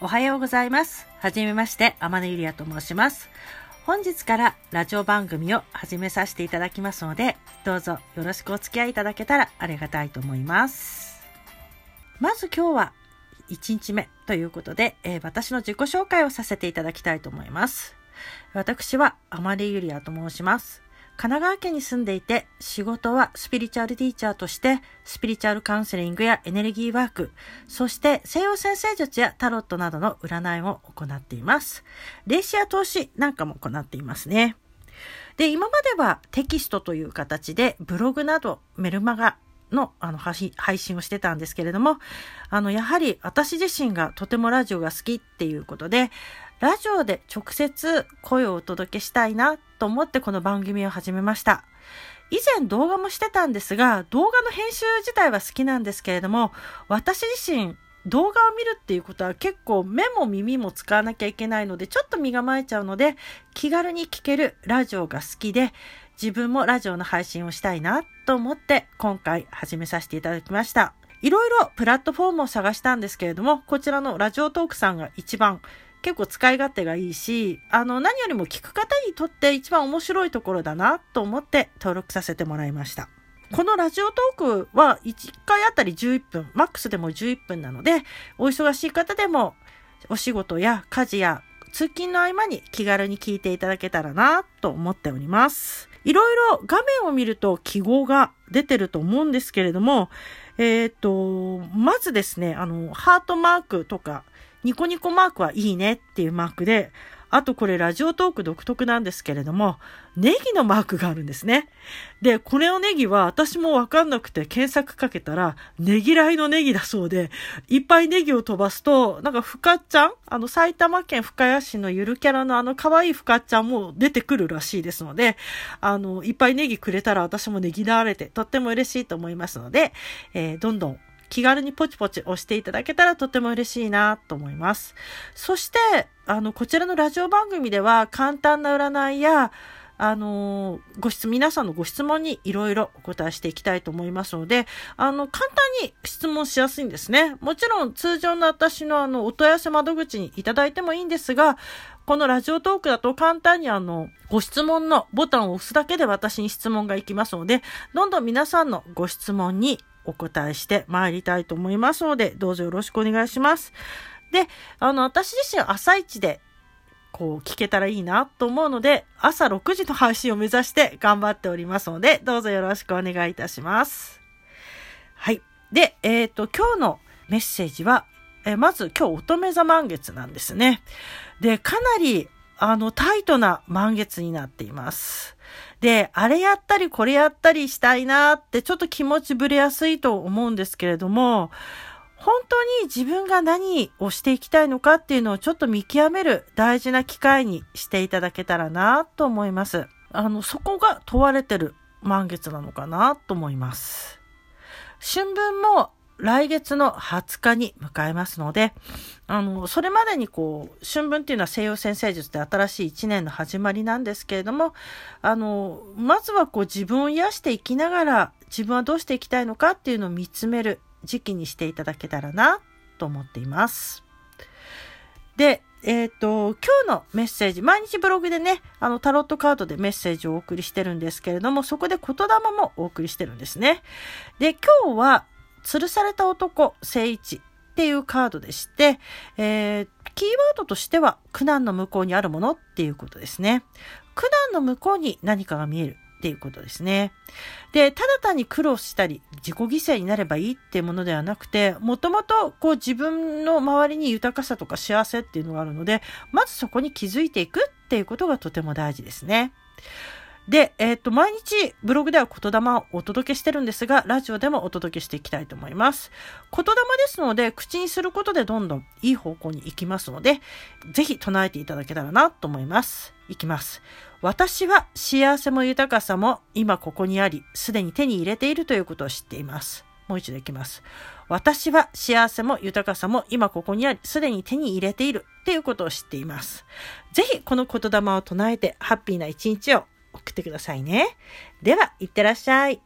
おはようございます。はじめまして、天野ゆりやと申します。本日からラジオ番組を始めさせていただきますので、どうぞよろしくお付き合いいただけたらありがたいと思います。まず今日は1日目ということで、えー私の自己紹介をさせていただきたいと思います。私は天野ゆりやと申します。神奈川県に住んでいて、仕事はスピリチュアルティーチャーとして、スピリチュアルカウンセリングやエネルギーワーク、そして西洋先生術やタロットなどの占いを行っています。霊視や投資なんかも行っていますね。で、今まではテキストという形でブログなどメルマガのあの配信をしてたんですけれども、あの、やはり私自身がとてもラジオが好きっていうことで、ラジオで直接声をお届けしたいなと思ってこの番組を始めました。以前動画もしてたんですが、動画の編集自体は好きなんですけれども、私自身動画を見るっていうことは結構目も耳も使わなきゃいけないので、ちょっと身構えちゃうので、気軽に聞けるラジオが好きで、自分もラジオの配信をしたいなと思って今回始めさせていただきました。いろいろプラットフォームを探したんですけれども、こちらのラジオトークさんが一番結構使い勝手がいいし、あの、何よりも聞く方にとって一番面白いところだなと思って登録させてもらいました。このラジオトークは1回あたり11分、マックスでも11分なので、お忙しい方でもお仕事や家事や通勤の合間に気軽に聞いていただけたらなと思っております。いろいろ画面を見ると記号が出てると思うんですけれども、えっ、と、まずですね、あの、ハートマークとか、ニコニコマークはいいねっていうマークで、あとこれラジオトーク独特なんですけれども、ネギのマークがあるんですね。で、これのネギは私もわかんなくて検索かけたら、ネギらいのネギだそうで、いっぱいネギを飛ばすと、なんかふかっちゃんあの埼玉県深谷市のゆるキャラのあの可愛いふかっちゃんも出てくるらしいですので、あの、いっぱいネギくれたら私もネギられてとっても嬉しいと思いますので、えーどんどん気軽にポチポチ押していただけたらとても嬉しいなと思います。そして、あの、こちらのラジオ番組では簡単な占いや、あのご質、皆さんのご質問にいろいろお答えしていきたいと思いますので、あの、簡単に質問しやすいんですね。もちろん通常の私のあの、お問い合わせ窓口にいただいてもいいんですが、このラジオトークだと簡単にあの、ご質問のボタンを押すだけで私に質問がいきますので、どんどん皆さんのご質問にお答えして参りたいと思いますので、どうぞよろしくお願いします。で、あの、私自身朝一で、こう、聞けたらいいなと思うので、朝6時の配信を目指して頑張っておりますので、どうぞよろしくお願いいたします。はい。で、えっ、と、今日のメッセージは、えーまず今日乙女座満月なんですね。で、かなり、あの、タイトな満月になっています。で、あれやったりこれやったりしたいなってちょっと気持ちぶれやすいと思うんですけれども、本当に自分が何をしていきたいのかっていうのをちょっと見極める大事な機会にしていただけたらなと思います。あの、そこが問われてる満月なのかなと思います。春分も来月の20日に迎えますので、あの、それまでにこう、春分っていうのは西洋先生術で新しい一年の始まりなんですけれども、あの、まずはこう自分を癒していきながら、自分はどうしていきたいのかっていうのを見つめる時期にしていただけたらな、と思っています。で、えっ、と、今日のメッセージ、毎日ブログでね、あの、タロットカードでメッセージをお送りしてるんですけれども、そこで言霊もお送りしてるんですね。で、今日は、吊るされた男、聖一っていうカードでして、えーキーワードとしては、苦難の向こうにあるものっていうことですね。苦難の向こうに何かが見えるっていうことですね。で、ただ単に苦労したり、自己犠牲になればいいっていうものではなくて、もともとこう自分の周りに豊かさとか幸せっていうのがあるので、まずそこに気づいていくっていうことがとても大事ですね。で、えっ、と、毎日ブログでは言霊をお届けしてるんですが、ラジオでもお届けしていきたいと思います。言霊ですので、口にすることでどんどんいい方向に行きますので、ぜひ唱えていただけたらなと思います。いきます。私は幸せも豊かさも今ここにあり、すでに手に入れているということを知っています。もう一度いきます。私は幸せも豊かさも今ここにあり、すでに手に入れているということを知っています。ぜひこの言霊を唱えてハッピーな一日を送ってくださいね。では、いってらっしゃい。